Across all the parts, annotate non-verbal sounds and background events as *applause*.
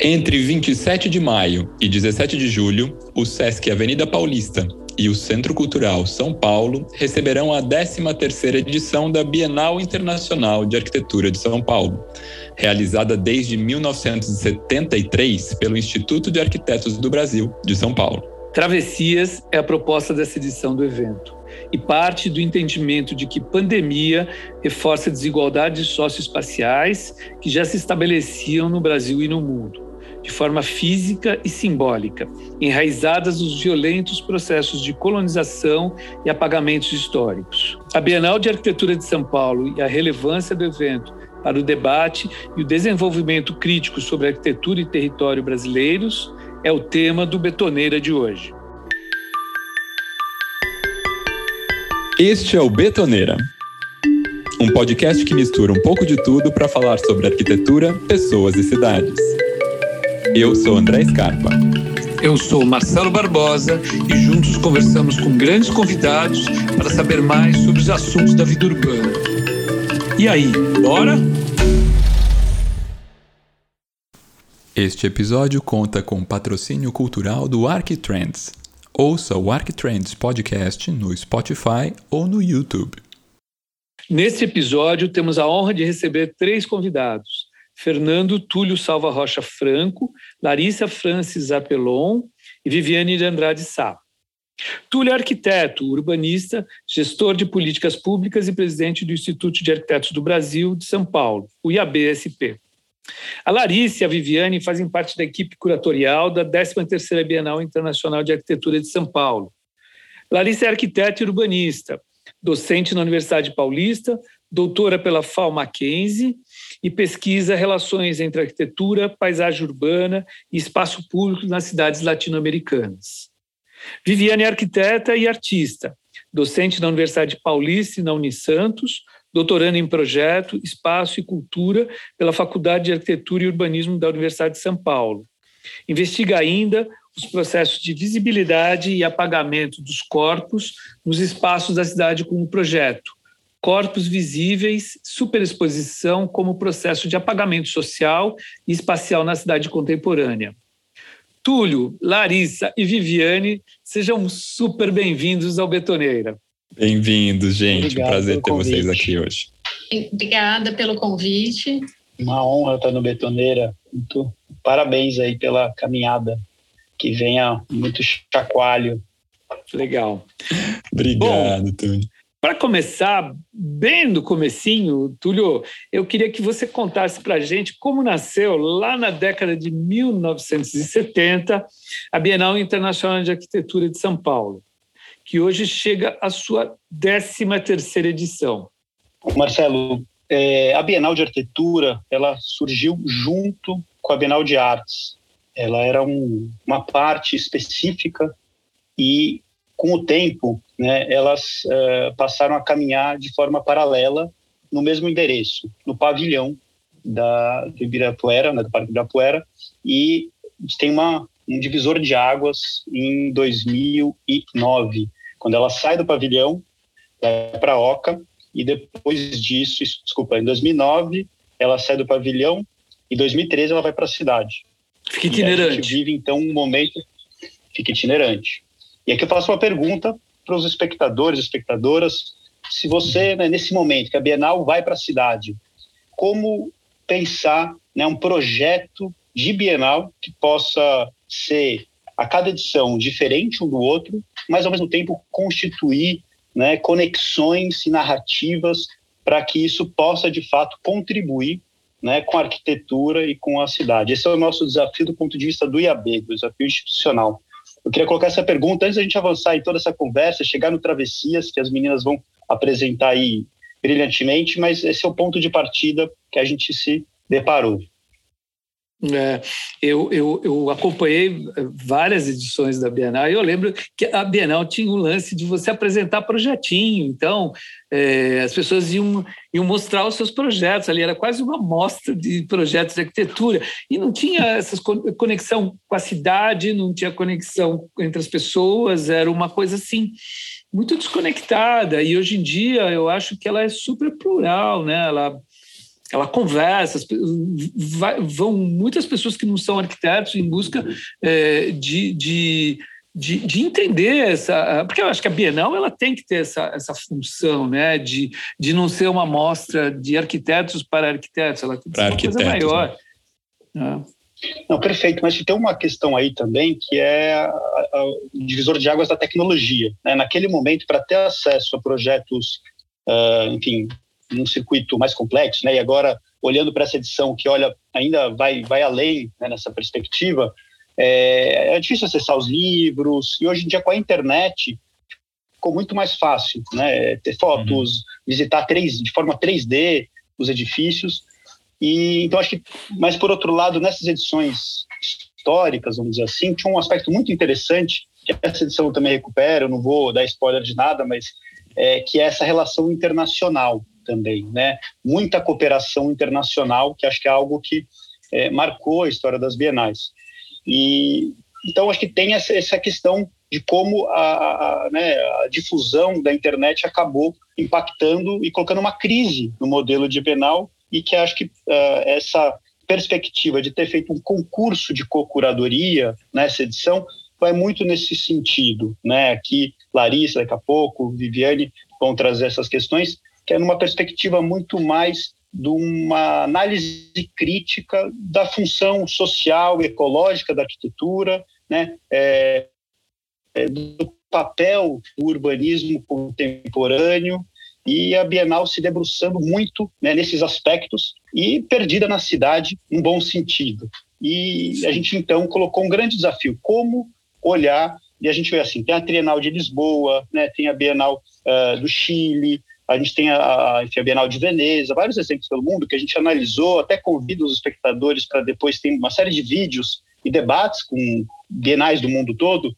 Entre 27 de maio e 17 de julho, o SESC Avenida Paulista e o Centro Cultural São Paulo receberão a 13ª edição da Bienal Internacional de Arquitetura de São Paulo, realizada desde 1973 pelo Instituto de Arquitetos do Brasil de São Paulo. Travessias é a proposta dessa edição do evento e parte do entendimento de que pandemia reforça desigualdades socioespaciais que já se estabeleciam no Brasil e no mundo de forma física e simbólica, enraizadas nos violentos processos de colonização e apagamentos históricos. A Bienal de Arquitetura de São Paulo e a relevância do evento para o debate e o desenvolvimento crítico sobre arquitetura e território brasileiros é o tema do Betoneira de hoje. Este é o Betoneira, um podcast que mistura um pouco de tudo para falar sobre arquitetura, pessoas e cidades. Eu sou André Scarpa. Eu sou Marcelo Barbosa e juntos conversamos com grandes convidados para saber mais sobre os assuntos da vida urbana. E aí, bora? Este episódio conta com patrocínio cultural do Arquitrends. Ouça o Arquitrends Podcast no Spotify ou no YouTube. Neste episódio, temos a honra de receber três convidados. Fernando Túlio Salva Rocha Franco, Larissa Francis Apelon e Viviane de Andrade Sá. Túlio é arquiteto, urbanista, gestor de políticas públicas e presidente do Instituto de Arquitetos do Brasil de São Paulo, o IABSP. A Larissa e a Viviane fazem parte da equipe curatorial da 13ª Bienal Internacional de Arquitetura de São Paulo. Larissa é arquiteta e urbanista, docente na Universidade Paulista, doutora pela FAO Mackenzie e pesquisa relações entre arquitetura, paisagem urbana e espaço público nas cidades latino-americanas. Viviane é arquiteta e artista, docente na Universidade Paulista e na Unisantos, doutorando em projeto, espaço e cultura pela Faculdade de Arquitetura e Urbanismo da Universidade de São Paulo. Investiga ainda os processos de visibilidade e apagamento dos corpos nos espaços da cidade com o projeto, corpos visíveis, superexposição como processo de apagamento social e espacial na cidade contemporânea. Túlio, Larissa e Viviane, sejam super bem-vindos ao Betoneira. Bem-vindos, gente. Obrigado Prazer ter convite. vocês aqui hoje. Obrigada pelo convite. Uma honra estar no Betoneira. Muito parabéns aí pela caminhada. Que venha muito chacoalho. Legal. Obrigado, Túlio. Para começar, bem do comecinho, Túlio, eu queria que você contasse para a gente como nasceu, lá na década de 1970, a Bienal Internacional de Arquitetura de São Paulo, que hoje chega à sua 13ª edição. Marcelo, é, a Bienal de Arquitetura ela surgiu junto com a Bienal de Artes. Ela era um, uma parte específica e com o tempo, né, elas uh, passaram a caminhar de forma paralela no mesmo endereço, no pavilhão da, do Ibirapuera, né, do Parque Ibirapuera, e tem uma, um divisor de águas em 2009, quando ela sai do pavilhão, vai para a Oca, e depois disso, desculpa, em 2009, ela sai do pavilhão, e em 2013 ela vai para a cidade. Fica itinerante. E a gente vive, então, um momento, fica itinerante. E aqui eu faço uma pergunta para os espectadores, espectadoras, se você, né, nesse momento que a Bienal vai para a cidade, como pensar né, um projeto de Bienal que possa ser a cada edição diferente um do outro, mas ao mesmo tempo constituir né, conexões e narrativas para que isso possa de fato contribuir né, com a arquitetura e com a cidade. Esse é o nosso desafio do ponto de vista do IAB, do desafio institucional. Eu queria colocar essa pergunta antes da gente avançar em toda essa conversa, chegar no Travessias, que as meninas vão apresentar aí brilhantemente, mas esse é o ponto de partida que a gente se deparou. É, eu, eu, eu, acompanhei várias edições da Bienal e eu lembro que a Bienal tinha o lance de você apresentar projetinho, então é, as pessoas iam, iam mostrar os seus projetos ali, era quase uma mostra de projetos de arquitetura e não tinha essa conexão com a cidade, não tinha conexão entre as pessoas, era uma coisa assim muito desconectada e hoje em dia eu acho que ela é super plural, né? ela ela conversa, vai, vão muitas pessoas que não são arquitetos em busca é, de, de, de, de, entender essa. Porque eu acho que a Bienal ela tem que ter essa, essa função né, de, de não ser uma mostra de arquitetos para arquitetos, ela tem que ser uma coisa maior. Né? Não, perfeito, mas tem uma questão aí também que é o divisor de águas da tecnologia. Né? Naquele momento, para ter acesso a projetos, uh, enfim, num circuito mais complexo, né? E agora olhando para essa edição que olha ainda vai vai além né, nessa perspectiva, é, é, difícil acessar os livros e hoje em dia com a internet ficou muito mais fácil, né? Ter fotos, uhum. visitar três, de forma 3D os edifícios e então acho que, mas por outro lado nessas edições históricas, vamos dizer assim, tinha um aspecto muito interessante que essa edição também recupera. Eu não vou dar spoiler de nada, mas é, que é essa relação internacional também, né? Muita cooperação internacional, que acho que é algo que é, marcou a história das bienais. E então acho que tem essa, essa questão de como a, a, né, a, difusão da internet acabou impactando e colocando uma crise no modelo de Bienal e que acho que uh, essa perspectiva de ter feito um concurso de co-curadoria nessa edição vai muito nesse sentido, né? Aqui Larissa daqui a pouco, Viviane vão trazer essas questões que é numa perspectiva muito mais de uma análise crítica da função social, ecológica da arquitetura, né, é, é, do papel do urbanismo contemporâneo e a Bienal se debruçando muito né, nesses aspectos e perdida na cidade, num bom sentido. E a gente então colocou um grande desafio: como olhar. E a gente vê assim: tem a Trienal de Lisboa, né, tem a Bienal uh, do Chile, a gente tem a, a, a Bienal de Veneza, vários exemplos pelo mundo que a gente analisou, até convido os espectadores para depois ter uma série de vídeos e debates com bienais do mundo todo,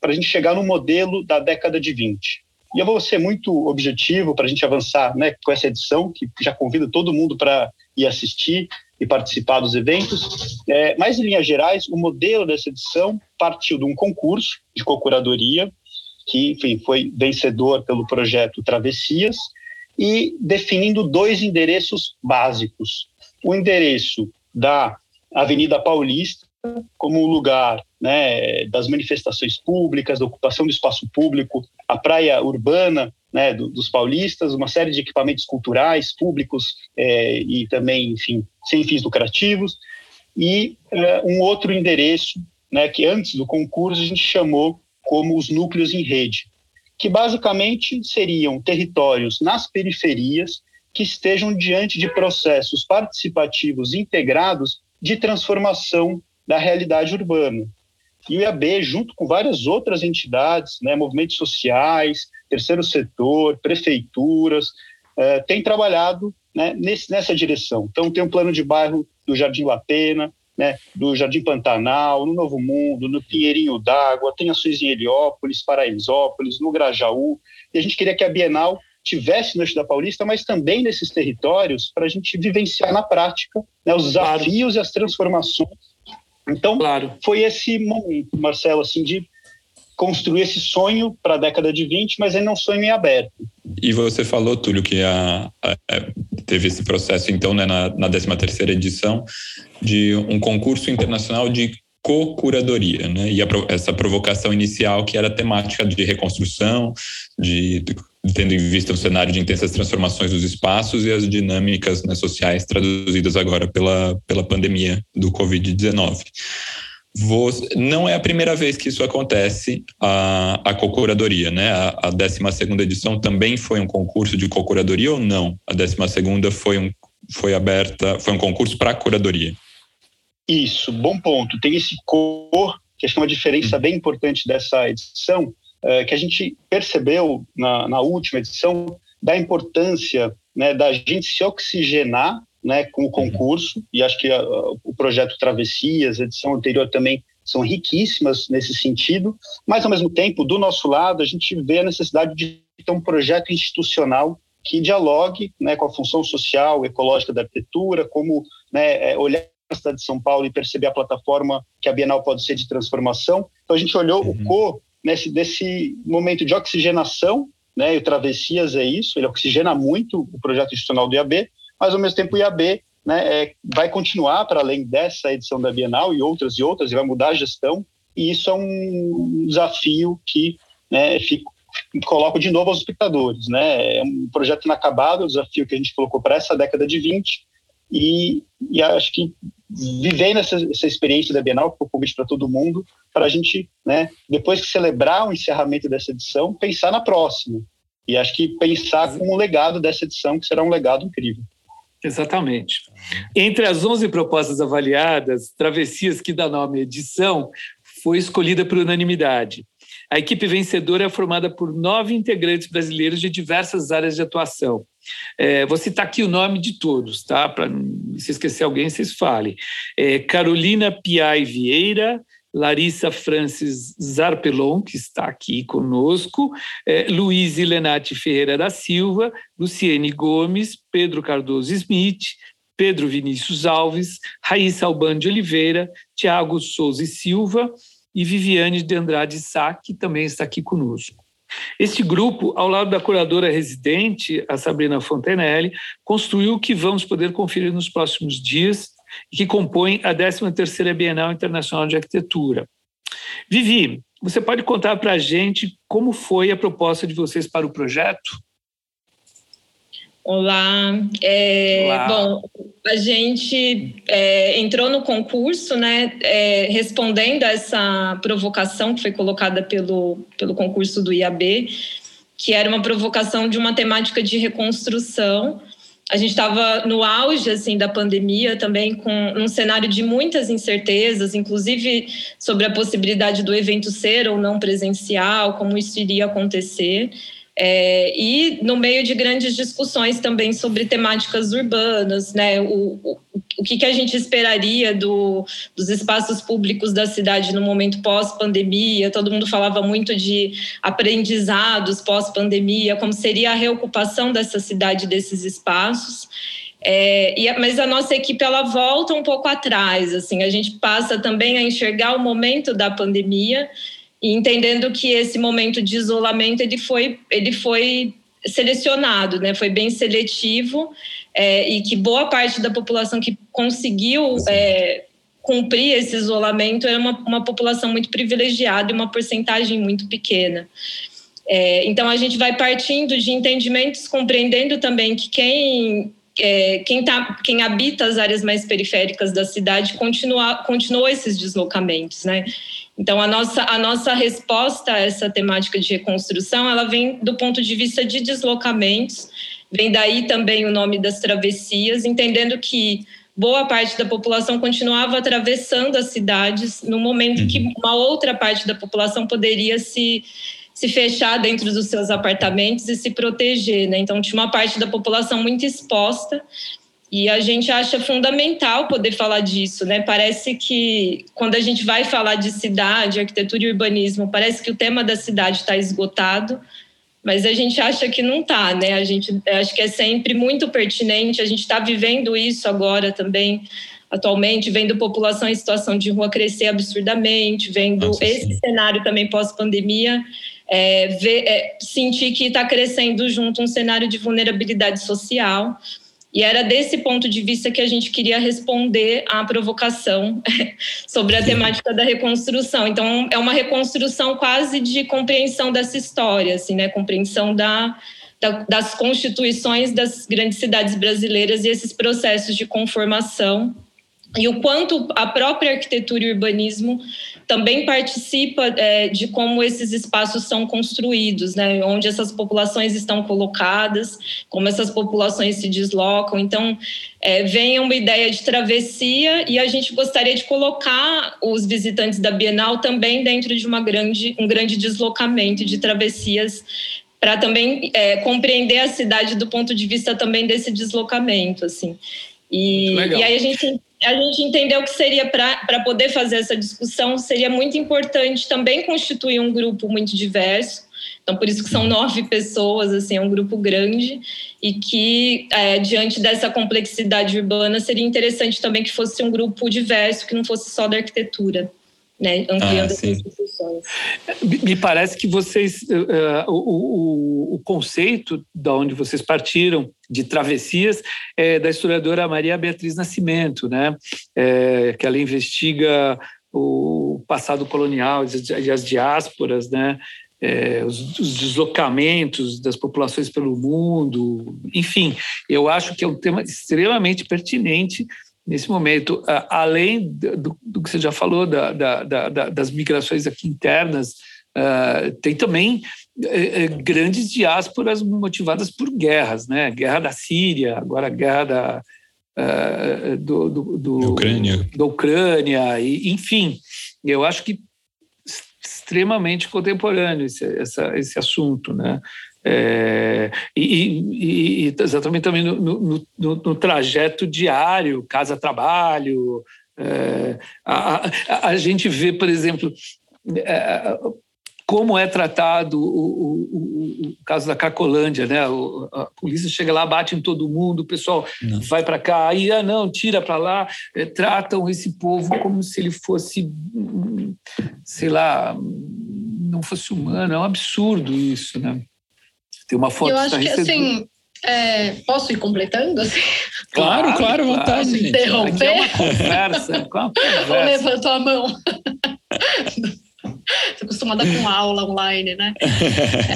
para a gente chegar no modelo da década de 20. E eu vou ser muito objetivo para a gente avançar né, com essa edição, que já convido todo mundo para ir assistir e participar dos eventos. É, mas, em linhas gerais, o modelo dessa edição partiu de um concurso de co-curadoria que enfim, foi vencedor pelo projeto Travessias, e definindo dois endereços básicos. O endereço da Avenida Paulista, como lugar né, das manifestações públicas, da ocupação do espaço público, a praia urbana né, do, dos paulistas, uma série de equipamentos culturais públicos é, e também, enfim, sem fins lucrativos, e é, um outro endereço né, que antes do concurso a gente chamou como os núcleos em rede, que basicamente seriam territórios nas periferias que estejam diante de processos participativos integrados de transformação da realidade urbana. E o IAB, junto com várias outras entidades, né, movimentos sociais, terceiro setor, prefeituras, eh, tem trabalhado né, nesse, nessa direção. Então, tem um plano de bairro do Jardim La Pena, né, do Jardim Pantanal, no Novo Mundo, no Pinheirinho d'Água, tem ações em Heliópolis, Paraisópolis, no Grajaú, e a gente queria que a Bienal tivesse no Eixo da Paulista, mas também nesses territórios, para a gente vivenciar na prática né, os desafios claro. e as transformações. Então, claro. foi esse momento, Marcelo, assim, de construir esse sonho para a década de 20, mas ainda é um sonho em aberto. E você falou, Túlio, que a, a, é, teve esse processo, então, né, na, na 13ª edição, de um concurso internacional de co-curadoria, né? E a, essa provocação inicial que era temática de reconstrução, de, de, tendo em vista o cenário de intensas transformações dos espaços e as dinâmicas né, sociais traduzidas agora pela, pela pandemia do Covid-19. Você, não é a primeira vez que isso acontece, a, a cocuradoria, né? A, a 12 edição também foi um concurso de cocuradoria ou não? A 12 foi, um, foi aberta, foi um concurso para curadoria? Isso, bom ponto. Tem esse cor, que acho que é uma diferença bem importante dessa edição, é, que a gente percebeu na, na última edição da importância né, da gente se oxigenar né, com o concurso, e acho que a, o projeto Travessias, edição anterior também, são riquíssimas nesse sentido, mas ao mesmo tempo, do nosso lado, a gente vê a necessidade de ter um projeto institucional que dialogue né, com a função social, ecológica da arquitetura, como né, é, olhar a cidade de São Paulo e perceber a plataforma que a Bienal pode ser de transformação. Então a gente olhou uhum. o CO nesse desse momento de oxigenação, né, e o Travessias é isso, ele oxigena muito o projeto institucional do IAB, mas ao mesmo tempo o IAB né, é, vai continuar para além dessa edição da Bienal e outras e outras, e vai mudar a gestão, e isso é um desafio que né, fico, coloco de novo aos espectadores. Né? É um projeto inacabado, um desafio que a gente colocou para essa década de 20, e, e acho que vivendo essa, essa experiência da Bienal, que foi convite para todo mundo, para a gente, né, depois que celebrar o encerramento dessa edição, pensar na próxima. E acho que pensar com o legado dessa edição, que será um legado incrível. Exatamente. Entre as 11 propostas avaliadas, Travessias, que dá nome à edição, foi escolhida por unanimidade. A equipe vencedora é formada por nove integrantes brasileiros de diversas áreas de atuação. É, vou citar aqui o nome de todos, tá? Para se esquecer alguém, vocês falem. É, Carolina Piai Vieira, Larissa Francis Zarpelon, que está aqui conosco, é, Luiz Lenati Ferreira da Silva, Luciene Gomes, Pedro Cardoso Smith, Pedro Vinícius Alves, Raíssa Alban de Oliveira, Tiago Souza e Silva e Viviane de Andrade Sá, que também está aqui conosco. Este grupo, ao lado da curadora residente, a Sabrina Fontenelle, construiu o que vamos poder conferir nos próximos dias que compõe a 13ª Bienal Internacional de Arquitetura. Vivi, você pode contar para a gente como foi a proposta de vocês para o projeto? Olá. É, Olá. Bom, a gente é, entrou no concurso, né, é, respondendo a essa provocação que foi colocada pelo, pelo concurso do IAB, que era uma provocação de uma temática de reconstrução. A gente estava no auge assim da pandemia, também com um cenário de muitas incertezas, inclusive sobre a possibilidade do evento ser ou não presencial, como isso iria acontecer. É, e no meio de grandes discussões também sobre temáticas urbanas, né? O, o, o que, que a gente esperaria do, dos espaços públicos da cidade no momento pós-pandemia? Todo mundo falava muito de aprendizados pós-pandemia, como seria a reocupação dessa cidade desses espaços. É, e, mas a nossa equipe ela volta um pouco atrás, assim, a gente passa também a enxergar o momento da pandemia e entendendo que esse momento de isolamento ele foi, ele foi selecionado, né? foi bem seletivo é, e que boa parte da população que conseguiu é, cumprir esse isolamento era uma, uma população muito privilegiada e uma porcentagem muito pequena. É, então a gente vai partindo de entendimentos, compreendendo também que quem é, quem, tá, quem habita as áreas mais periféricas da cidade continua, continua esses deslocamentos, né? Então, a nossa, a nossa resposta a essa temática de reconstrução, ela vem do ponto de vista de deslocamentos, vem daí também o nome das travessias, entendendo que boa parte da população continuava atravessando as cidades no momento uhum. que uma outra parte da população poderia se, se fechar dentro dos seus apartamentos e se proteger. Né? Então, tinha uma parte da população muito exposta e a gente acha fundamental poder falar disso, né? Parece que quando a gente vai falar de cidade, arquitetura e urbanismo, parece que o tema da cidade está esgotado, mas a gente acha que não está, né? A gente acho que é sempre muito pertinente. A gente está vivendo isso agora também, atualmente, vendo população em situação de rua crescer absurdamente, vendo Nossa, esse sim. cenário também pós-pandemia. É, é, sentir que está crescendo junto um cenário de vulnerabilidade social. E era desse ponto de vista que a gente queria responder à provocação *laughs* sobre a temática da reconstrução. Então, é uma reconstrução quase de compreensão dessa história, assim, né? Compreensão da, da, das constituições das grandes cidades brasileiras e esses processos de conformação e o quanto a própria arquitetura e urbanismo também participa é, de como esses espaços são construídos, né? onde essas populações estão colocadas, como essas populações se deslocam. Então, é, vem uma ideia de travessia e a gente gostaria de colocar os visitantes da Bienal também dentro de uma grande, um grande deslocamento de travessias para também é, compreender a cidade do ponto de vista também desse deslocamento, assim. E, e aí a gente a gente entendeu que seria para poder fazer essa discussão seria muito importante também constituir um grupo muito diverso. Então por isso que são nove pessoas assim é um grupo grande e que é, diante dessa complexidade urbana seria interessante também que fosse um grupo diverso que não fosse só da arquitetura né, ampliando ah, as instituições. Me parece que vocês, uh, o, o, o, conceito da onde vocês partiram de travessias é da historiadora Maria Beatriz Nascimento, né, é, que ela investiga o passado colonial e as diásporas, né, é, os, os, deslocamentos das populações pelo mundo, enfim, eu acho que é um tema extremamente pertinente nesse momento, além do, do que você já falou da, da, da, das migrações aqui internas, uh, tem também uh, grandes diásporas motivadas por guerras, né? Guerra da Síria, agora a guerra da, uh, do, do, do, Ucrânia. da Ucrânia, e, enfim, eu acho que extremamente contemporâneo esse, essa, esse assunto, né? É, e, e, exatamente também no, no, no, no trajeto diário, casa-trabalho. É, a, a, a, gente vê, por exemplo, é, como é tratado o, o, o, caso da Cacolândia, né? a polícia chega lá, bate em todo mundo, o pessoal não. vai para cá, aí ah, não, tira para lá, é, tratam esse povo como se ele fosse, sei lá, não fosse humano, é um absurdo isso, né? Tem uma foto. Eu acho que assim. É, posso ir completando? Assim? Claro, claro, à vontade. Posso interromper? Aqui é uma conversa. É uma conversa. Ou levantou a mão. *laughs* Estou acostumada com aula online, né? *laughs*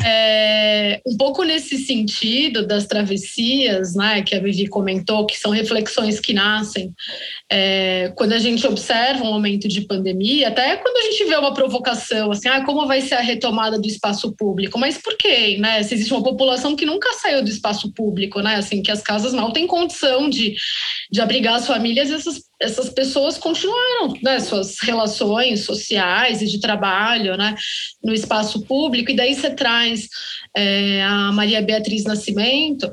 É, um pouco nesse sentido das travessias, né, que a Vivi comentou, que são reflexões que nascem é, quando a gente observa um momento de pandemia, até quando a gente vê uma provocação, assim, ah, como vai ser a retomada do espaço público? Mas por quê? Né? Se existe uma população que nunca saiu do espaço público, né? Assim, que as casas mal têm condição de, de abrigar as famílias, essas, essas pessoas continuaram, né? Suas relações sociais e de trabalho, né? No espaço público, e daí você traz é, a Maria Beatriz Nascimento,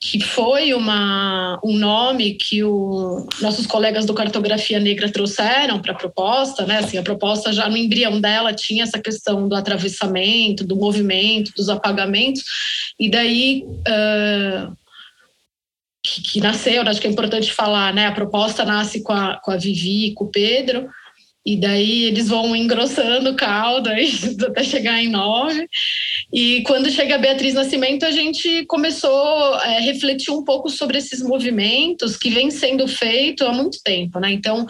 que foi uma, um nome que o, nossos colegas do Cartografia Negra trouxeram para a proposta, né? Assim, a proposta já no embrião dela tinha essa questão do atravessamento, do movimento, dos apagamentos, e daí uh, que, que, nasceu, acho que é importante falar, né? A proposta nasce com a, com a Vivi, com o Pedro, e daí eles vão engrossando o caldo aí, *laughs* até chegar em nove. E quando chega a Beatriz Nascimento, a gente começou a é, refletir um pouco sobre esses movimentos que vêm sendo feito há muito tempo. Né? Então,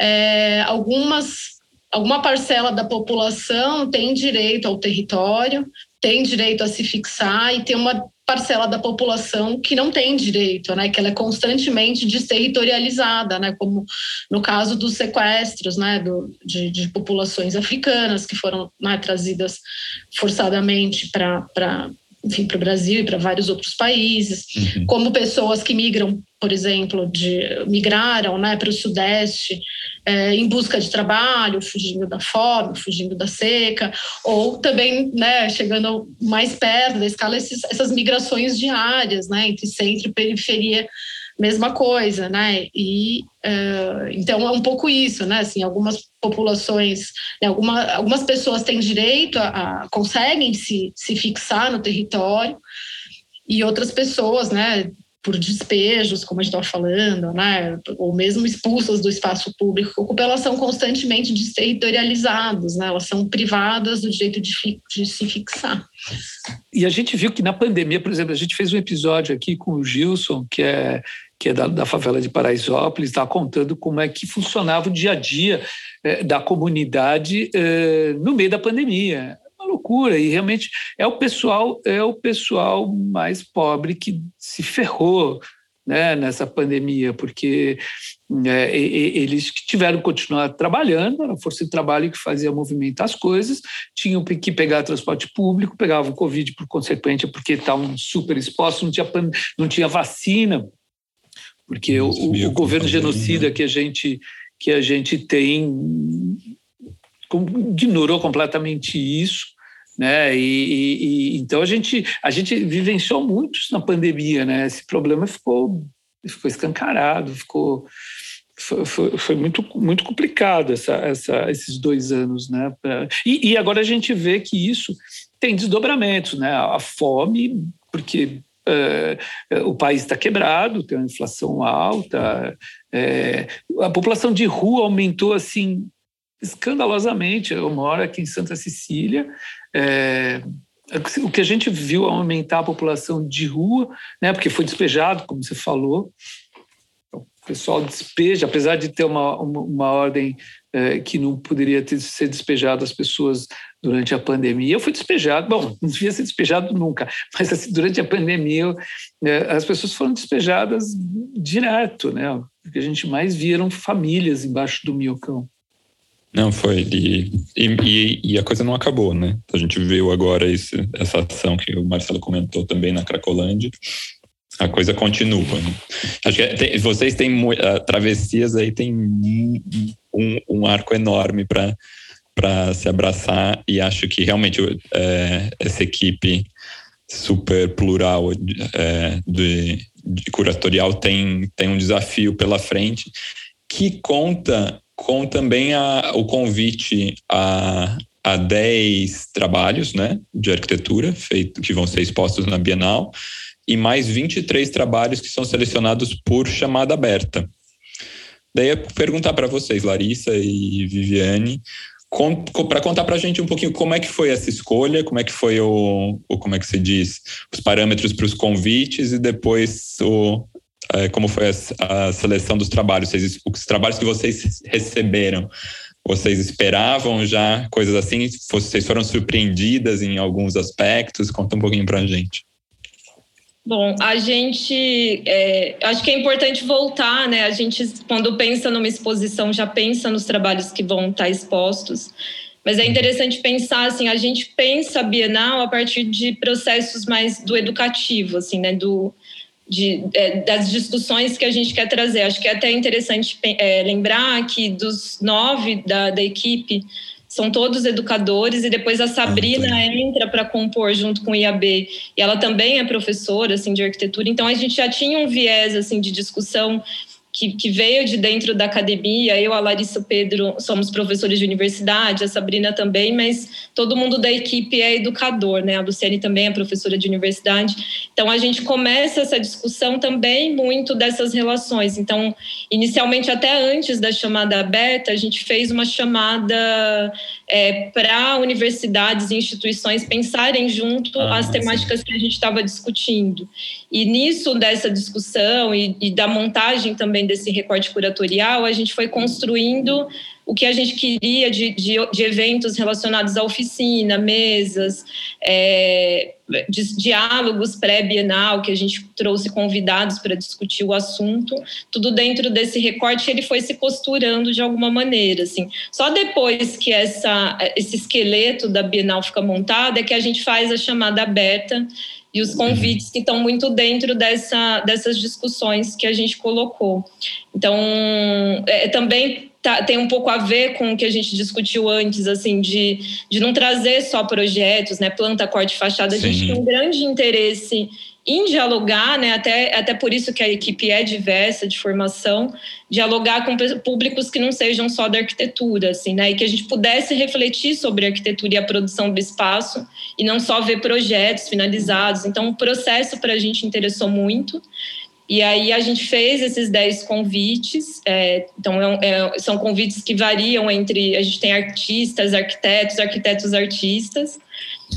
é, algumas alguma parcela da população tem direito ao território, tem direito a se fixar e tem uma parcela da população que não tem direito, né, que ela é constantemente desterritorializada, né, como no caso dos sequestros, né, do, de, de populações africanas que foram né, trazidas forçadamente para enfim, para o Brasil e para vários outros países, uhum. como pessoas que migram, por exemplo, de, migraram né, para o Sudeste é, em busca de trabalho, fugindo da fome, fugindo da seca, ou também né, chegando mais perto da escala, esses, essas migrações diárias né, entre centro e periferia mesma coisa, né? E uh, então é um pouco isso, né? Assim, algumas populações, né, alguma, algumas pessoas têm direito a, a, conseguem se, se fixar no território e outras pessoas, né? Por despejos, como a gente estava falando, né, ou mesmo expulsas do espaço público, elas são constantemente desterritorializadas, né, elas são privadas do direito de, de se fixar. E a gente viu que na pandemia, por exemplo, a gente fez um episódio aqui com o Gilson, que é que é da, da favela de Paraisópolis, está contando como é que funcionava o dia a dia é, da comunidade é, no meio da pandemia. Uma loucura e realmente é o pessoal é o pessoal mais pobre que se ferrou né, nessa pandemia, porque é, eles tiveram que continuar trabalhando, era a força de trabalho que fazia movimentar as coisas, tinham que pegar transporte público, pegavam Covid por consequente, porque estavam super expostos, não tinha, não tinha vacina, porque o, o, governo genocida que a gente que a gente tem ignorou completamente isso, né? E, e, então a gente a gente vivenciou muito na pandemia, né? Esse problema ficou ficou escancarado, ficou foi, foi, foi, muito, muito complicado essa, essa, esses dois anos, né? E, e, agora a gente vê que isso tem desdobramentos, né? A fome, porque o país está quebrado, tem uma inflação alta, é, a população de rua aumentou assim escandalosamente. Eu moro aqui em Santa Cecília. É, o que a gente viu aumentar a população de rua, né, porque foi despejado, como você falou. O pessoal despeja, apesar de ter uma, uma, uma ordem é, que não poderia ter, ser despejado as pessoas durante a pandemia. Eu fui despejado, bom, *laughs* não devia ser despejado nunca, mas assim, durante a pandemia é, as pessoas foram despejadas direto, né? O que a gente mais via eram famílias embaixo do miocão. Não, foi. E, e, e, a coisa não acabou, né? A gente viu agora esse, essa ação que o Marcelo comentou também na Cracolândia. A coisa continua. Né? Acho que tem, vocês têm uh, travessias aí, tem um, um arco enorme para para se abraçar e acho que realmente é, essa equipe super plural é, de, de, curatorial tem, tem um desafio pela frente que conta com também a, o convite a, a 10 trabalhos né, de arquitetura feito, que vão ser expostos na Bienal e mais 23 trabalhos que são selecionados por chamada aberta. Daí eu perguntar para vocês, Larissa e Viviane, para contar para a gente um pouquinho como é que foi essa escolha, como é que foi o, o como é que se diz, os parâmetros para os convites e depois o, é, como foi a, a, seleção dos trabalhos, vocês, os trabalhos que vocês receberam, vocês esperavam já coisas assim? Vocês foram surpreendidas em alguns aspectos? Conta um pouquinho para a gente. Bom, a gente é, acho que é importante voltar, né? A gente, quando pensa numa exposição, já pensa nos trabalhos que vão estar expostos. Mas é interessante pensar assim, a gente pensa a Bienal a partir de processos mais do educativo, assim, né? Do, de, é, das discussões que a gente quer trazer. Acho que é até interessante é, lembrar que dos nove da, da equipe, são todos educadores e depois a Sabrina ah, entra para compor junto com o IAB e ela também é professora assim de arquitetura. Então a gente já tinha um viés assim de discussão que, que, veio de dentro da academia. Eu, a Larissa Pedro, somos professores de universidade, a Sabrina também, mas todo mundo da equipe é educador, né? A Luciane também é professora de universidade. Então, a gente começa essa discussão também muito dessas relações. Então, inicialmente, até antes da chamada aberta, a gente fez uma chamada é, para universidades e instituições pensarem junto ah, as temáticas sim. que a gente estava discutindo. E nisso, dessa discussão e, e, da montagem também desse recorte curatorial, a gente foi construindo o que a gente queria de, de, de eventos relacionados à oficina, mesas, é, de, diálogos pré-bienal, que a gente trouxe convidados para discutir o assunto, tudo dentro desse recorte, ele foi se costurando de alguma maneira, assim. Só depois que essa, esse esqueleto da Bienal fica montado é que a gente faz a chamada aberta e os convites que estão muito dentro dessa, dessas discussões que a gente colocou. Então, é, também tá, tem um pouco a ver com o que a gente discutiu antes, assim, de, de não trazer só projetos, né? Planta, corte, fachada. A gente tem um grande interesse em dialogar, né? Até, até por isso que a equipe é diversa de formação, dialogar com públicos que não sejam só da arquitetura, assim, né? E que a gente pudesse refletir sobre a arquitetura e a produção do espaço e não só ver projetos finalizados. Então, o processo para a gente interessou muito. E aí a gente fez esses 10 convites, é, então é, é, são convites que variam entre, a gente tem artistas, arquitetos, arquitetos artistas,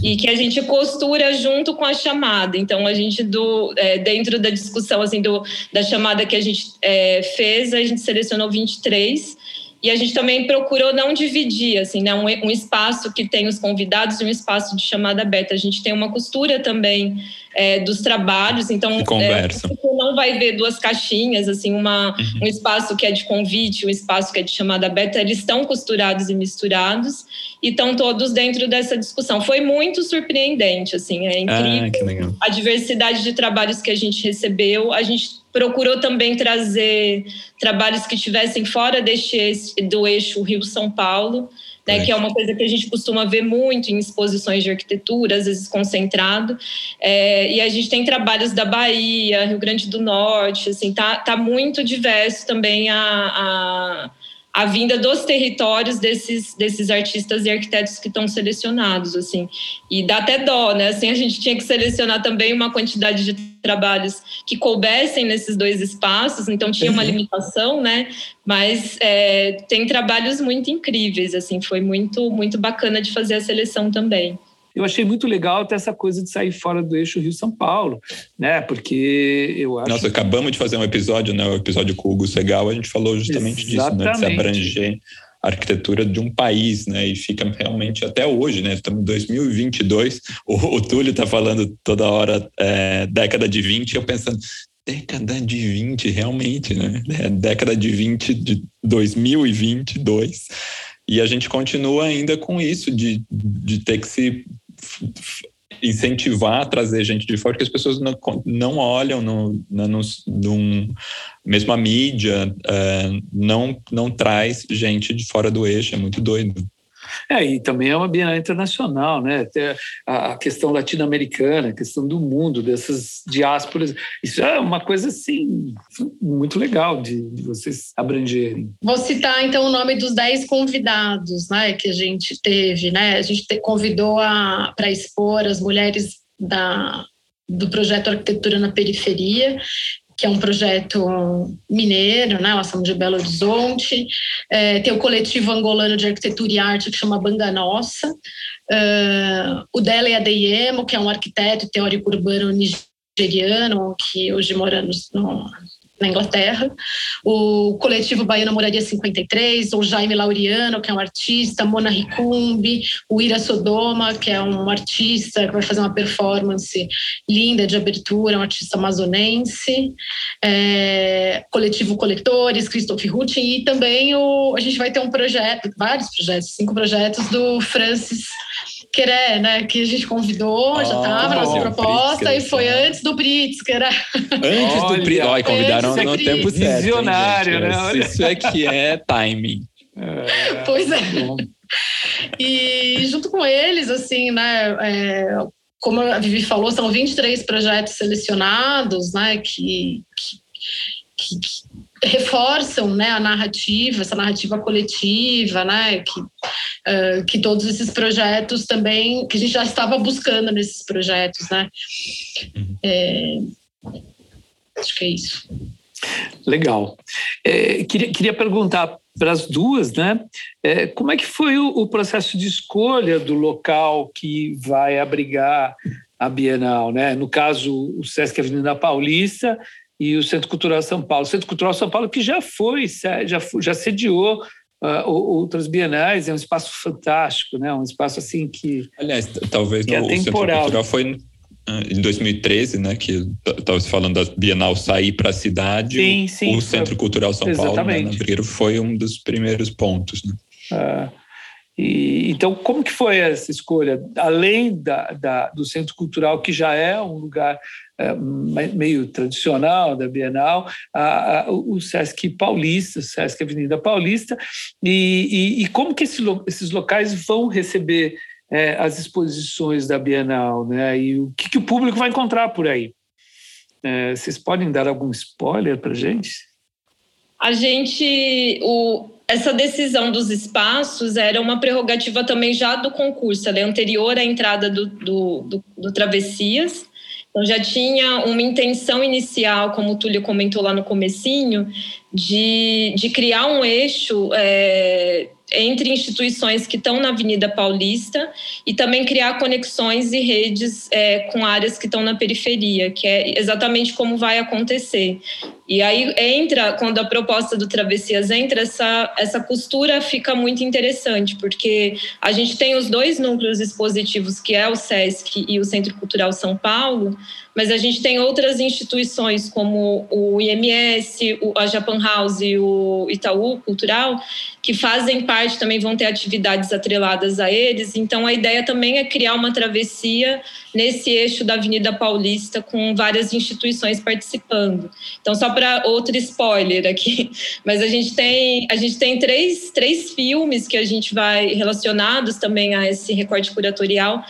e que a gente costura junto com a chamada. Então a gente, do, é, dentro da discussão assim, do, da chamada que a gente é, fez, a gente selecionou 23, e a gente também procurou não dividir, assim, né, um, um espaço que tem os convidados e um espaço de chamada aberta. A gente tem uma costura também é, dos trabalhos, então é, conversa. É, você não vai ver duas caixinhas, assim, uma, uhum. um espaço que é de convite, um espaço que é de chamada aberta, eles estão costurados e misturados e estão todos dentro dessa discussão. Foi muito surpreendente, assim, é incrível ah, a diversidade de trabalhos que a gente recebeu. A gente procurou também trazer trabalhos que estivessem fora deste do eixo Rio-São Paulo, né, que é uma coisa que a gente costuma ver muito em exposições de arquitetura, às vezes concentrado. É, e a gente tem trabalhos da Bahia, Rio Grande do Norte, assim, tá, tá muito diverso também a, a a vinda dos territórios desses, desses artistas e arquitetos que estão selecionados, assim. E dá até dó, né? Assim, a gente tinha que selecionar também uma quantidade de trabalhos que coubessem nesses dois espaços, então tinha uma uhum. limitação, né? Mas é, tem trabalhos muito incríveis, assim, foi muito, muito bacana de fazer a seleção também. Eu achei muito legal até essa coisa de sair fora do eixo Rio-São Paulo, né? Porque eu acho. Nossa, acabamos de fazer um episódio, né? O episódio com o Hugo Segal, a gente falou justamente Exatamente. disso, né? De se abranger a arquitetura de um país, né? E fica realmente até hoje, né? Estamos em 2022, o, o Túlio está falando toda hora é, década de 20, eu pensando, década de 20, realmente, né? É, década de 20 de 2022. E a gente continua ainda com isso, de, de ter que se incentivar a trazer gente de fora, que as pessoas não, não olham no, no, no, mesmo a mídia uh, não, não traz gente de fora do eixo, é muito doido. É, e também é uma Bienal internacional, né? A questão latino-americana, a questão do mundo, dessas diásporas. Isso é uma coisa, assim, muito legal de, de vocês abrangerem. Vou citar, então, o nome dos dez convidados né, que a gente teve, né? A gente te, convidou para expor as mulheres da, do projeto Arquitetura na Periferia, que é um projeto mineiro, né? Nós somos de Belo Horizonte. É, tem o coletivo angolano de arquitetura e arte que chama Banga Nossa. É, o Dele Adeyemo, que é um arquiteto teórico urbano nigeriano, que hoje mora no na Inglaterra, o coletivo Baiana Moradia 53, o Jaime Lauriano, que é um artista, Mona Ricumbi, o Ira Sodoma, que é um artista que vai fazer uma performance linda de abertura, um artista amazonense, é, coletivo Coletores, Christoph Rutin, e também o, a gente vai ter um projeto, vários projetos, cinco projetos do Francis Queré, né? Que a gente convidou, oh, já estava na nossa proposta Pritzker, e foi é. antes do Pritzker. Né? Antes do Pritzker. Olha, convidaram no tempo certo. Visionário, hein, né? Isso é que é timing. É, pois é. E junto com eles, assim, né? É, como a Vivi falou, são 23 projetos selecionados, né? que, que, que reforçam né, a narrativa, essa narrativa coletiva, né, que, uh, que todos esses projetos também, que a gente já estava buscando nesses projetos, né. Uhum. É, acho que é isso. Legal. É, queria, queria perguntar para as duas, né? É, como é que foi o, o, processo de escolha do local que vai abrigar a Bienal, né? No caso, o Sesc Avenida Paulista e o Centro Cultural São Paulo. O Centro Cultural São Paulo que já foi, já, já sediou uh, outras bienais, é um espaço fantástico, né? Um espaço assim que aliás talvez que é o Centro Cultural foi ah, em 2013, né, que estava se falando da Bienal sair para a cidade, sim, sim, o Centro Cultural São Exatamente. Paulo, né, foi um dos primeiros pontos. Né? Uh, e, então, como que foi essa escolha? Além da, da, do Centro Cultural, que já é um lugar meio tradicional da Bienal, a, a, o Sesc Paulista, o Sesc Avenida Paulista, e, e, e como que esse, esses locais vão receber é, as exposições da Bienal, né? E o que, que o público vai encontrar por aí? É, vocês podem dar algum spoiler para gente? A gente, o, essa decisão dos espaços era uma prerrogativa também já do concurso, ela é anterior à entrada do, do, do, do Travessias. Então já tinha uma intenção inicial, como o Túlio comentou lá no comecinho, de, de criar um eixo é, entre instituições que estão na Avenida Paulista e também criar conexões e redes é, com áreas que estão na periferia, que é exatamente como vai acontecer. E aí entra, quando a proposta do Travessias entra, essa, essa costura fica muito interessante, porque a gente tem os dois núcleos expositivos, que é o SESC e o Centro Cultural São Paulo, mas a gente tem outras instituições como o IMS, a Japan House e o Itaú Cultural, que fazem parte, também vão ter atividades atreladas a eles. Então, a ideia também é criar uma travessia nesse eixo da Avenida Paulista, com várias instituições participando. Então, só para outro spoiler aqui, *laughs* mas a gente tem, a gente tem três, três filmes que a gente vai relacionados também a esse recorte curatorial,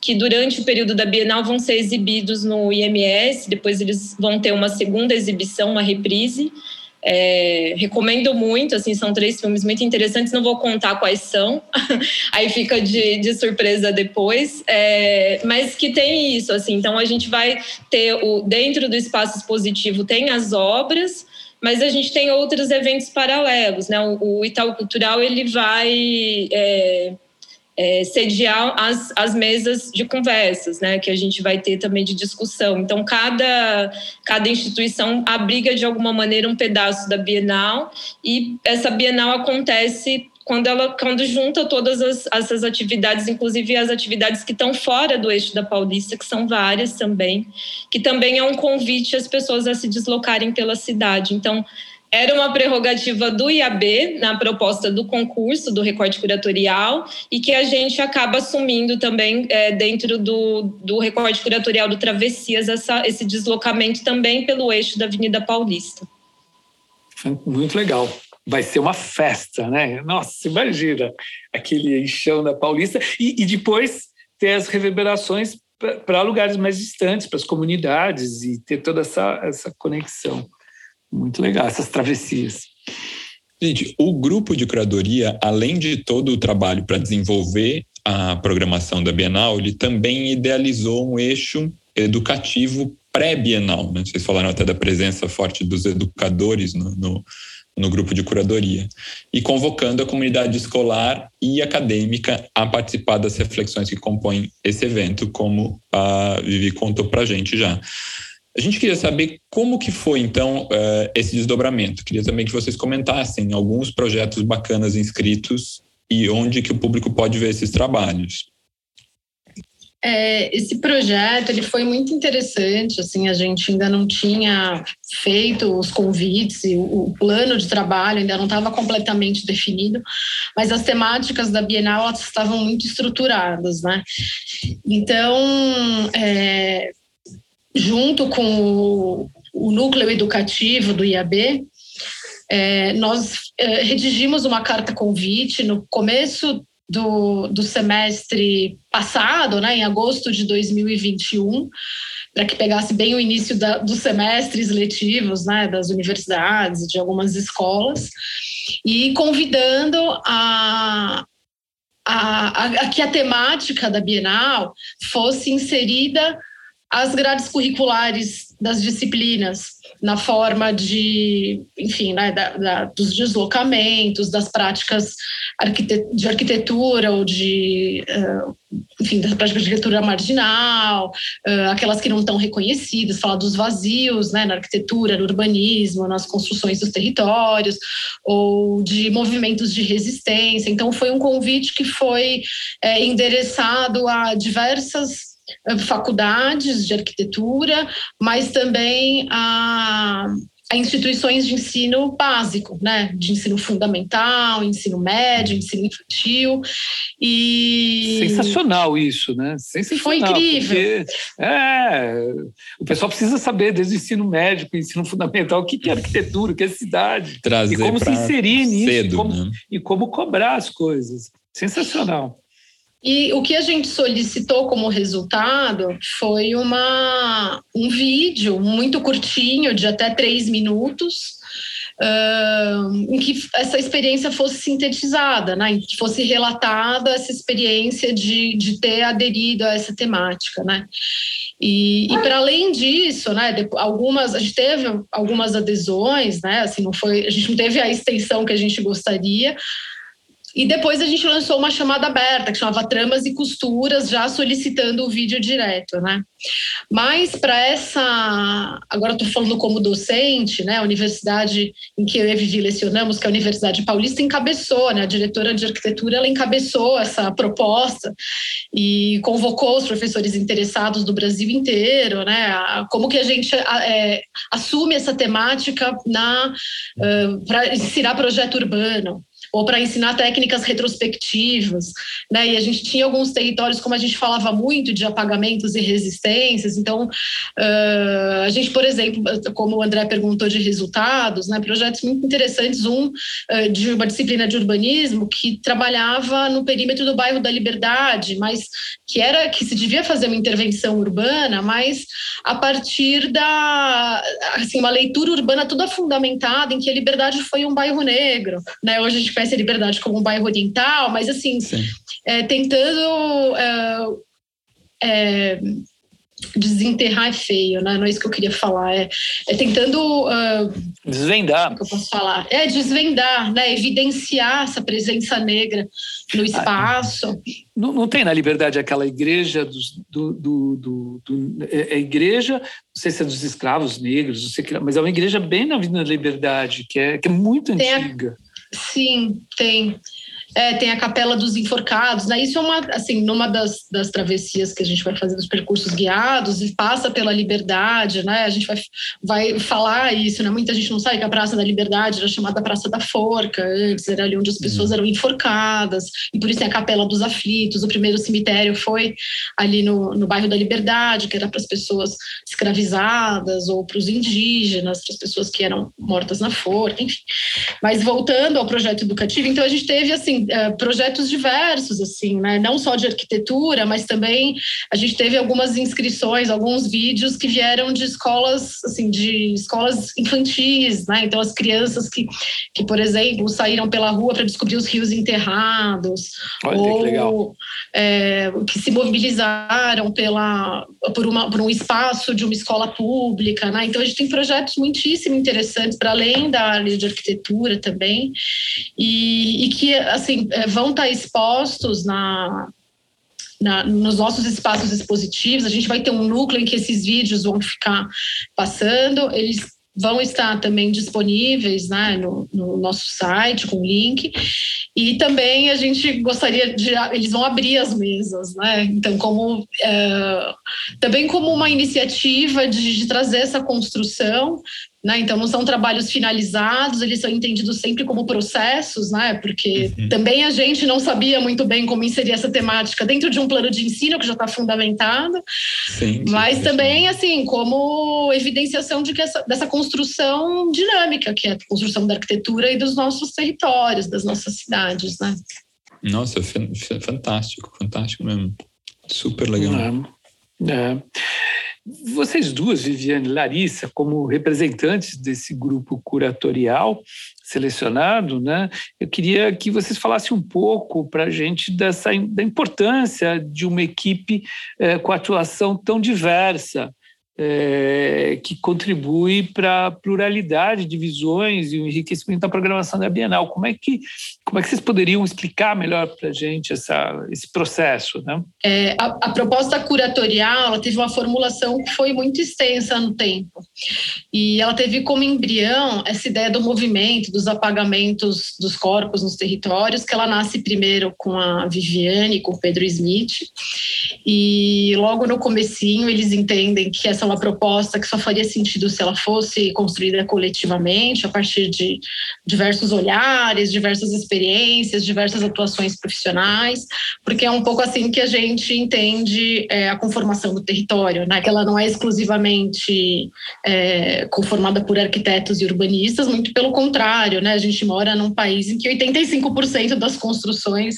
que durante o período da Bienal vão ser exibidos no IMS, depois eles vão ter uma segunda exibição, uma reprise. É, recomendo muito, assim, são três filmes muito interessantes, não vou contar quais são, *laughs* aí fica de, de surpresa depois, é, mas que tem isso, assim, então a gente vai ter o dentro do espaço expositivo tem as obras, mas a gente tem outros eventos paralelos, né? O, o Itaú Cultural ele vai é, é, sediar as, as mesas de conversas, né, que a gente vai ter também de discussão. Então, cada, cada instituição abriga de alguma maneira um pedaço da Bienal e essa Bienal acontece quando ela quando junta todas as, essas atividades, inclusive as atividades que estão fora do eixo da Paulista, que são várias também, que também é um convite às pessoas a se deslocarem pela cidade. Então, era uma prerrogativa do IAB na proposta do concurso do recorte curatorial e que a gente acaba assumindo também é, dentro do, do recorte curatorial do Travessias essa, esse deslocamento também pelo eixo da Avenida Paulista. Muito legal. Vai ser uma festa, né? Nossa, imagina aquele chão da Paulista e, e depois ter as reverberações para lugares mais distantes, para as comunidades e ter toda essa, essa conexão. Muito legal essas travessias. Gente, o grupo de curadoria, além de todo o trabalho para desenvolver a programação da Bienal, ele também idealizou um eixo educativo pré-bienal. Né? Vocês falaram até da presença forte dos educadores no, no, no, grupo de curadoria. E convocando a comunidade escolar e acadêmica a participar das reflexões que compõem esse evento, como a Vivi contou para a gente já. A gente queria saber como que foi, então, uh, esse desdobramento. Queria também que vocês comentassem alguns projetos bacanas inscritos e onde que o público pode ver esses trabalhos. É, esse projeto ele foi muito interessante. Assim, a gente ainda não tinha feito os convites e o, o plano de trabalho ainda não estava completamente definido, mas as temáticas da Bienal estavam muito estruturadas, né? Então, é, junto com o, o núcleo educativo do IAB, é, nós é, redigimos uma carta convite no começo do, do semestre passado, né, em agosto de 2021, para que pegasse bem o início da, dos semestres letivos né, das universidades, de algumas escolas, e convidando a, a, a, a que a temática da Bienal fosse inserida as grades curriculares das disciplinas, na forma de, enfim, né, da, da, dos deslocamentos, das práticas de arquitetura ou de, uh, enfim, das práticas de arquitetura marginal, uh, aquelas que não estão reconhecidas, falar dos vazios né, na arquitetura, no urbanismo, nas construções dos territórios, ou de movimentos de resistência. Então, foi um convite que foi é, endereçado a diversas faculdades de arquitetura, mas também a, a instituições de ensino básico, né? De ensino fundamental, ensino médio, ensino infantil. E sensacional isso, né? Sensacional. Foi incrível. é, o pessoal precisa saber desde o ensino médio, o ensino fundamental, o que é arquitetura, o que é cidade, Trazer e como se inserir nisso cedo, e, como, né? e como cobrar as coisas. Sensacional. E o que a gente solicitou como resultado foi uma, um vídeo muito curtinho, de até três minutos, uh, em que essa experiência fosse sintetizada, né? em que fosse relatada essa experiência de, de ter aderido a essa temática. Né? E, e para além disso, né, algumas, a gente teve algumas adesões, né, assim, não foi, a gente não teve a extensão que a gente gostaria, e depois a gente lançou uma chamada aberta, que chamava Tramas e Costuras, já solicitando o vídeo direto, né? Mas para essa. Agora estou falando como docente, né? A universidade em que eu e Vivi lecionamos, que é a Universidade Paulista, encabeçou, né? A diretora de arquitetura ela encabeçou essa proposta e convocou os professores interessados do Brasil inteiro, né? Como que a gente é, assume essa temática na uh, para ensinar projeto urbano. Ou para ensinar técnicas retrospectivas, né? E a gente tinha alguns territórios, como a gente falava muito, de apagamentos e resistências. Então, uh, a gente, por exemplo, como o André perguntou de resultados, né? Projetos muito interessantes, um uh, de uma disciplina de urbanismo que trabalhava no perímetro do bairro da Liberdade, mas que era que se devia fazer uma intervenção urbana, mas a partir da assim uma leitura urbana toda fundamentada em que a Liberdade foi um bairro negro, né? Hoje conhece a Liberdade como um bairro oriental, mas assim é, tentando é, é, desenterrar é feio, né? Não é isso que eu queria falar. É, é tentando uh, desvendar. Que eu posso falar? É desvendar, né? Evidenciar essa presença negra no ah, espaço. Não, não tem na Liberdade aquela igreja dos, do, do, do, do é, é, igreja, não sei se é dos escravos negros, não sei que, mas é uma igreja bem na Vida da Liberdade que é que é muito tem antiga. A, sim, tem. É, tem a Capela dos Enforcados, né? Isso é uma, assim, numa das, das travessias que a gente vai fazer nos percursos guiados e passa pela Liberdade, né? A gente vai, vai falar isso, né? Muita gente não sabe que a Praça da Liberdade era chamada Praça da Forca, antes era ali onde as pessoas uhum. eram enforcadas, e por isso tem a Capela dos Aflitos. O primeiro cemitério foi ali no, no bairro da Liberdade, que era para as pessoas escravizadas ou para os indígenas, para as pessoas que eram mortas na forca, enfim. Mas voltando ao projeto educativo, então a gente teve, assim, uh, projetos diversos, assim, né? Não só de arquitetura, mas também a gente teve algumas inscrições, alguns vídeos que vieram de escolas, assim, de escolas infantis, né? Então as crianças que, que por exemplo, saíram pela rua para descobrir os rios enterrados, Olha, ou que. É, que se mobilizaram pela por, uma, por um espaço de uma escola pública, né? Então a gente tem projetos muitíssimo interessantes para além da área de arquitetura também e, e que assim é, vão estar expostos na, na, nos nossos espaços expositivos. A gente vai ter um núcleo em que esses vídeos vão ficar passando. Eles vão estar também disponíveis né, no, no, nosso site com link e também a gente gostaria de eles vão abrir as mesas né então como é, também como uma iniciativa de, de trazer essa construção né? Então, não são trabalhos finalizados, eles são entendidos sempre como processos, né? porque uhum. também a gente não sabia muito bem como inserir essa temática dentro de um plano de ensino que já está fundamentado, sim, mas sim, também sim. assim como evidenciação de que essa, dessa construção dinâmica, que é a construção da arquitetura e dos nossos territórios, das nossas cidades. Né? Nossa, fantástico, fantástico mesmo. Super legal. É. é. Vocês duas, Viviane e Larissa, como representantes desse grupo curatorial selecionado, né, eu queria que vocês falassem um pouco para a gente dessa, da importância de uma equipe é, com atuação tão diversa é, que contribui para a pluralidade de visões e o enriquecimento da programação da Bienal. Como é que, como é que vocês poderiam explicar melhor para a gente essa, esse processo? Né? É, a, a, proposta curatorial teve uma formulação que foi muito extensa no tempo. E ela teve como embrião essa ideia do movimento, dos apagamentos dos corpos nos territórios, que ela nasce primeiro com a Viviane, com o Pedro Smith. E logo no comecinho eles entendem que essa uma proposta que só faria sentido se ela fosse construída coletivamente, a partir de diversos olhares, diversas experiências, diversas atuações profissionais, porque é um pouco assim que a gente entende é, a conformação do território, né? que ela não é exclusivamente é, conformada por arquitetos e urbanistas, muito pelo contrário, né? a gente mora num país em que 85% das construções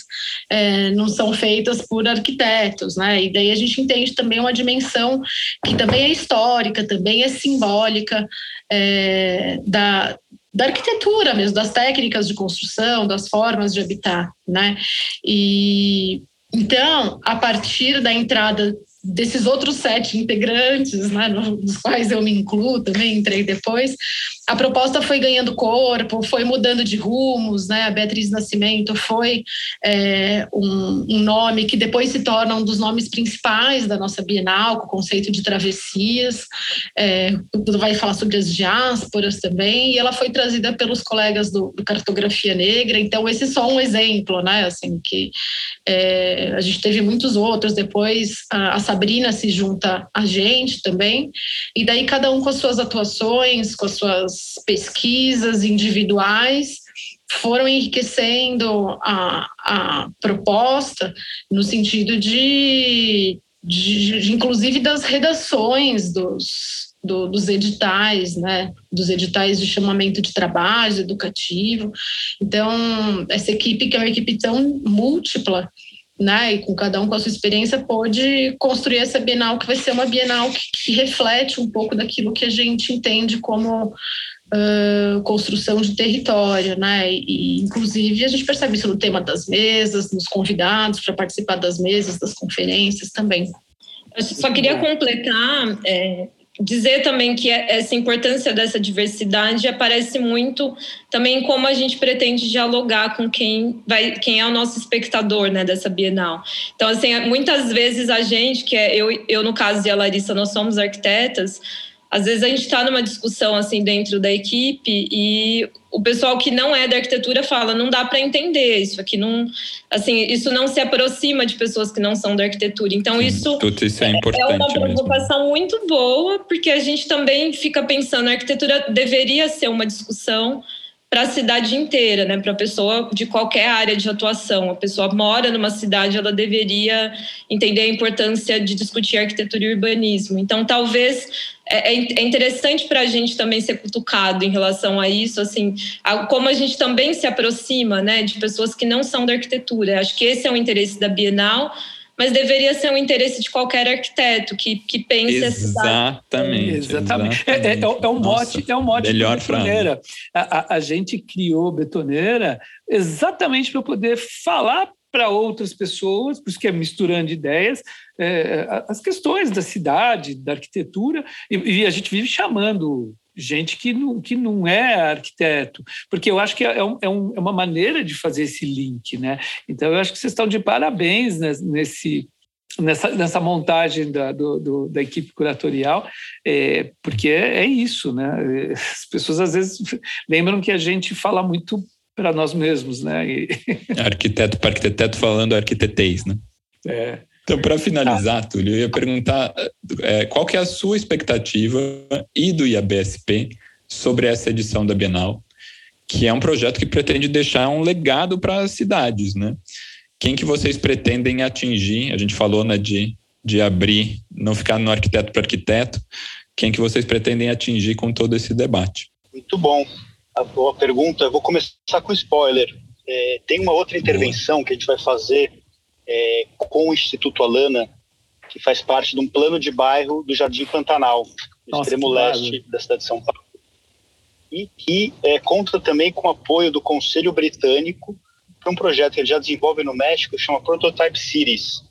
é, não são feitas por arquitetos, né? e daí a gente entende também uma dimensão que também é histórica, também é simbólica é, da, da arquitetura mesmo, das técnicas de construção, das formas de habitar, né? E então, a partir da entrada desses outros sete integrantes, né, nos quais eu me incluo também, entrei depois, a proposta foi ganhando corpo, foi mudando de rumos, né? A Beatriz Nascimento foi é, um, um, nome que depois se torna um dos nomes principais da nossa Bienal, com o conceito de travessias. É, vai falar sobre as diásporas também, e ela foi trazida pelos colegas do, do Cartografia Negra. Então, esse é só um exemplo, né? Assim, que é, a gente teve muitos outros. Depois, a, a Sabrina se junta a gente também, e daí cada um com as suas atuações, com as suas pesquisas individuais foram enriquecendo a, a proposta no sentido de, de, de inclusive das redações dos, do, dos editais, né, dos editais de chamamento de trabalho educativo. Então, essa equipe, que é uma equipe tão múltipla, né, e com cada um com a sua experiência, pôde construir essa Bienal, que vai ser uma Bienal que, que reflete um pouco daquilo que a gente entende como Uh, construção de território, né? E, inclusive, a gente percebe isso no tema das mesas, nos convidados para participar das mesas, das conferências também. Eu só queria completar é, dizer também que essa importância dessa diversidade aparece muito também como a gente pretende dialogar com quem vai quem é o nosso espectador né dessa Bienal. Então assim muitas vezes a gente que é eu eu no caso e a Larissa nós somos arquitetas às vezes a gente está numa discussão assim dentro da equipe e o pessoal que não é da arquitetura fala não dá para entender isso aqui não assim isso não se aproxima de pessoas que não são da arquitetura então Sim, isso, isso é, importante é uma preocupação mesmo. muito boa porque a gente também fica pensando a arquitetura deveria ser uma discussão para a cidade inteira, né? Para a pessoa de qualquer área de atuação. A pessoa mora numa cidade, ela deveria entender a importância de discutir arquitetura e urbanismo. Então, talvez é, é, é interessante para a gente também ser cutucado em relação a isso, assim, a, como a gente também se aproxima, né, de pessoas que não são da arquitetura. Acho que esse é o interesse da Bienal mas deveria ser um interesse de qualquer arquiteto que, que pense exatamente, exatamente. É, é, é, é um mote, é um mote melhor betoneira. A, a, a gente criou betoneira exatamente para poder falar para outras pessoas, por isso que é misturando ideias, é, as questões da cidade, da arquitetura, e, e, a gente vive chamando gente que não, que não é arquiteto, porque eu acho que é, um, é, um, é uma maneira de fazer esse link, né? Então, eu acho que vocês estão de parabéns nesse, nessa, nessa montagem da, do, do, da equipe curatorial, é, porque é, é, isso, né? *laughs* As pessoas às vezes lembram que a gente fala muito para nós mesmos, né? E... *laughs* Arquiteto para arquiteto falando arquitetês, né? É. Então, para finalizar, ah. Túlio, eu ia perguntar é, qual que é a sua expectativa e do IABSP sobre essa edição da Bienal, que é um projeto que pretende deixar um legado para as cidades, né? Quem que vocês pretendem atingir? A gente falou né, de, de abrir, não ficar no arquiteto para arquiteto. Quem que vocês pretendem atingir com todo esse debate? Muito bom. A boa pergunta. Eu vou começar com spoiler. É, tem uma outra intervenção boa. que a gente vai fazer é, com o Instituto Alana, que faz parte de um plano de bairro do Jardim Pantanal, no Nossa, extremo leste da cidade de São Paulo. E que é, conta também com o apoio do Conselho Britânico para um projeto que ele já desenvolve no México, chama Prototype Cities.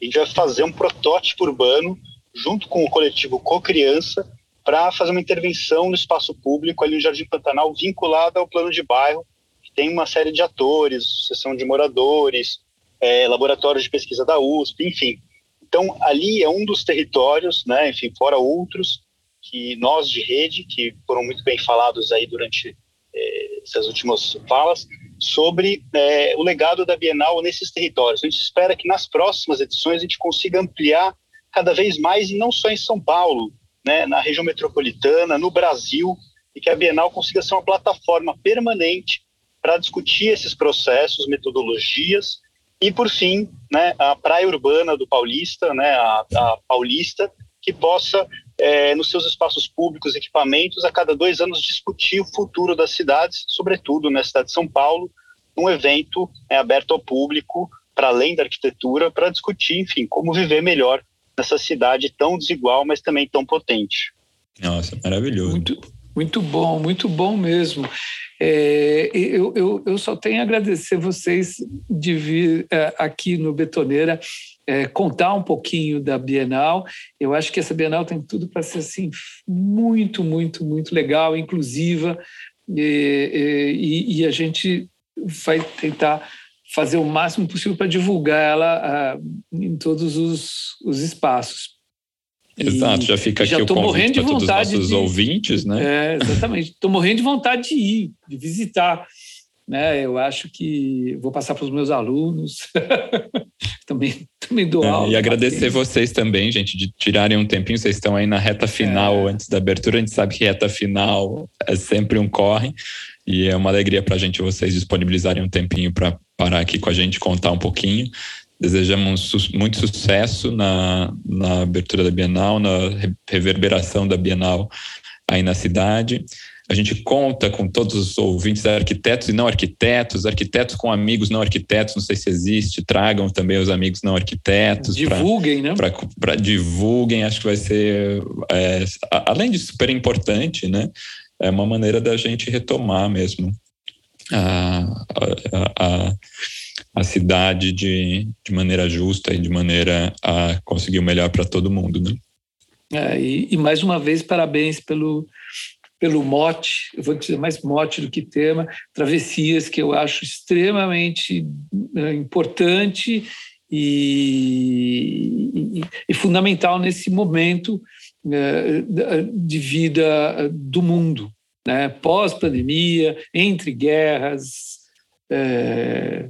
A gente vai fazer um protótipo urbano junto com o coletivo Co-Criança para fazer uma intervenção no espaço público ali no Jardim Pantanal vinculada ao plano de bairro, que tem uma série de atores, sessão de moradores, é, laboratórios de pesquisa da USP, enfim. Então, ali é um dos territórios, né, enfim, fora outros, que nós de rede, que foram muito bem falados aí durante é, essas últimas falas, sobre é, o legado da Bienal nesses territórios. A gente espera que nas próximas edições a gente consiga ampliar cada vez mais, e não só em São Paulo, né, na região metropolitana, no Brasil, e que a Bienal consiga ser uma plataforma permanente para discutir esses processos, metodologias e, por fim, né, a praia urbana do Paulista, né, a, a Paulista, que possa, é, nos seus espaços públicos, equipamentos, a cada dois anos discutir o futuro das cidades, sobretudo na cidade de São Paulo, um evento é, aberto ao público, para além da arquitetura, para discutir, enfim, como viver melhor nessa cidade tão desigual, mas também tão potente. Nossa, maravilhoso. Muito, muito bom, muito bom mesmo. É, eu, eu, eu, só tenho a agradecer vocês de vir é, aqui no Betoneira é, contar um pouquinho da Bienal. Eu acho que essa Bienal tem tudo para ser assim muito, muito, muito legal, inclusiva, e, e, e a gente vai tentar fazer o máximo possível para divulgar ela ah, em todos os, os espaços. Exato, já fica já aqui o convite para todos os nossos de, ouvintes, né? É, exatamente. Estou morrendo de vontade de ir, de visitar. Né? Eu acho que vou passar para os meus alunos. *laughs* também também dou aula. É, e agradecer vocês também, gente, de tirarem um tempinho. Vocês estão aí na reta final, é. antes da abertura. A gente sabe que reta final é sempre um corre. E é uma alegria para a gente vocês disponibilizarem um tempinho para parar aqui com a gente, contar um pouquinho. Desejamos muito sucesso na, na abertura da Bienal, na reverberação da Bienal aí na cidade. A gente conta com todos os ouvintes arquitetos e não arquitetos, arquitetos com amigos não arquitetos, não sei se existe, tragam também os amigos não arquitetos. Divulguem, pra, né? Para divulguem, acho que vai ser, é, além de super importante, né? É uma maneira da gente retomar mesmo a, a, a, a cidade de, de maneira justa e de maneira a conseguir o melhor para todo mundo, né? É, e, e mais uma vez, parabéns pelo, pelo mote, eu vou dizer mais mote do que tema, travessias, que eu acho extremamente é, importante e, e, e, fundamental nesse momento é, de vida do mundo, né? pós-pandemia, entre guerras, é,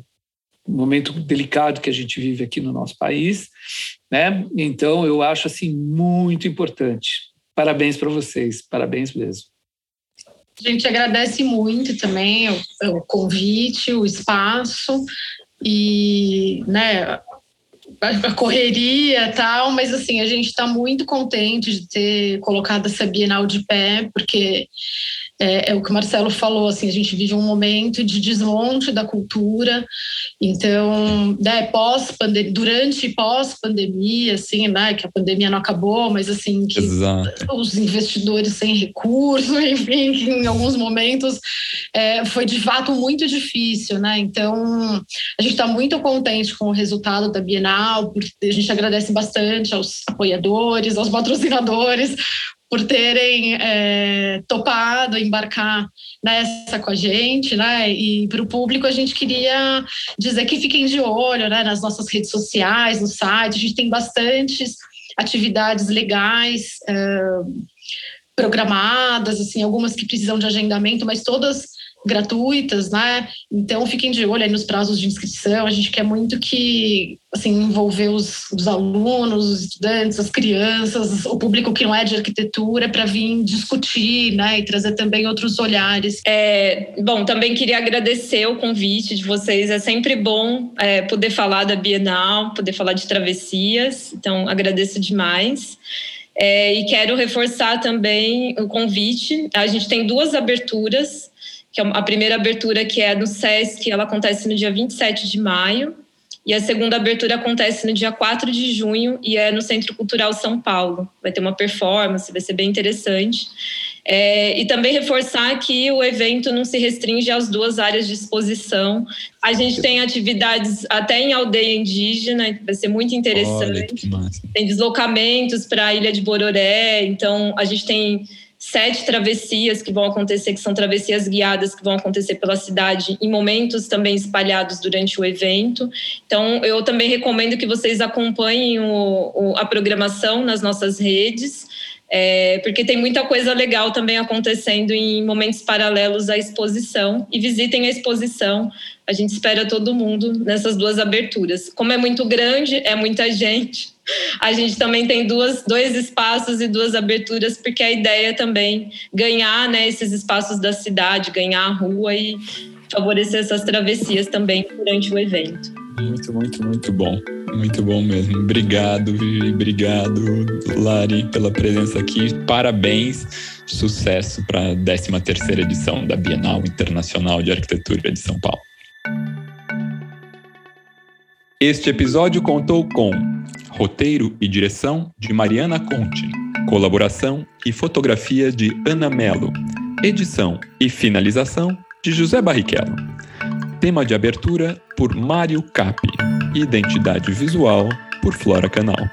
momento delicado que a gente vive aqui no nosso país, né? Então eu acho assim muito importante. Parabéns para vocês, parabéns mesmo. A gente agradece muito também o, o convite, o espaço e né, a correria tal, mas assim, a gente está muito contente de ter colocado essa Bienal de pé, porque é, é, o que o Marcelo falou, assim, a gente vive um momento de desmonte da cultura, então, né, pós durante e pós-pandemia, assim, né, que a pandemia não acabou, mas assim, que Exato. os investidores sem recurso, *laughs* enfim, que em alguns momentos é, foi de fato muito difícil, né, então a gente está muito contente com o resultado da Bienal, a gente agradece bastante aos apoiadores, aos patrocinadores, por terem é, topado embarcar nessa com a gente, né? E para o público a gente queria dizer que fiquem de olho, né? Nas nossas redes sociais, no site, a gente tem bastantes atividades legais é, programadas, assim, algumas que precisam de agendamento, mas todas gratuitas, né? Então fiquem de olho nos prazos de inscrição. A gente quer muito que assim envolver os, os alunos, os estudantes, as crianças, o público que não é de arquitetura para vir discutir, né? E trazer também outros olhares. É, bom, também queria agradecer o convite de vocês. É sempre bom é, poder falar da Bienal, poder falar de travessias. Então agradeço demais. É, e quero reforçar também o convite. A gente tem duas aberturas que é a primeira abertura que é no SESC, ela acontece no dia 27 de maio, e a segunda abertura acontece no dia 4 de junho e é no Centro Cultural São Paulo. Vai ter uma performance, vai ser bem interessante. É, e também reforçar que o evento não se restringe às duas áreas de exposição. A gente tem atividades até em aldeia indígena, vai ser muito interessante. Olha, tem deslocamentos para a Ilha de Bororé, então a gente tem sete travessias que vão acontecer, que são travessias guiadas que vão acontecer pela cidade em momentos também espalhados durante o evento. Então, eu também recomendo que vocês acompanhem o, o, a programação nas nossas redes. É, porque tem muita coisa legal também acontecendo em momentos paralelos à exposição e visitem a exposição. A gente espera todo mundo nessas duas aberturas. Como é muito grande, é muita *laughs* gente, a gente também tem duas, dois espaços e duas aberturas, porque a ideia é também ganhar né, esses espaços da cidade, ganhar a rua e favorecer essas travessias também durante o evento. Muito, muito, muito bom. Muito bom mesmo. Obrigado, Vivi. Obrigado, Lari, pela presença aqui. Parabéns. Sucesso para a 13 terceira edição da Bienal Internacional de Arquitetura de São Paulo. Este episódio contou com roteiro e direção de Mariana Conte, colaboração e fotografia de Ana Melo, edição e finalização de José Barrichello. Tema de abertura por Mário Capi, identidade visual por Flora Canal.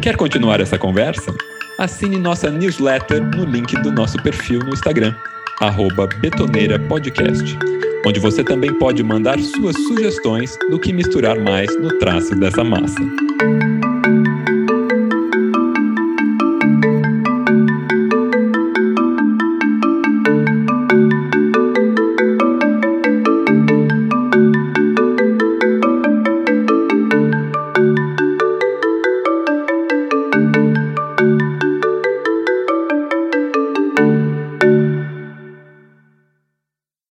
Quer continuar essa conversa? Assine nossa newsletter no link do nosso perfil no Instagram, arroba Podcast onde você também pode mandar suas sugestões do que misturar mais no traço dessa massa.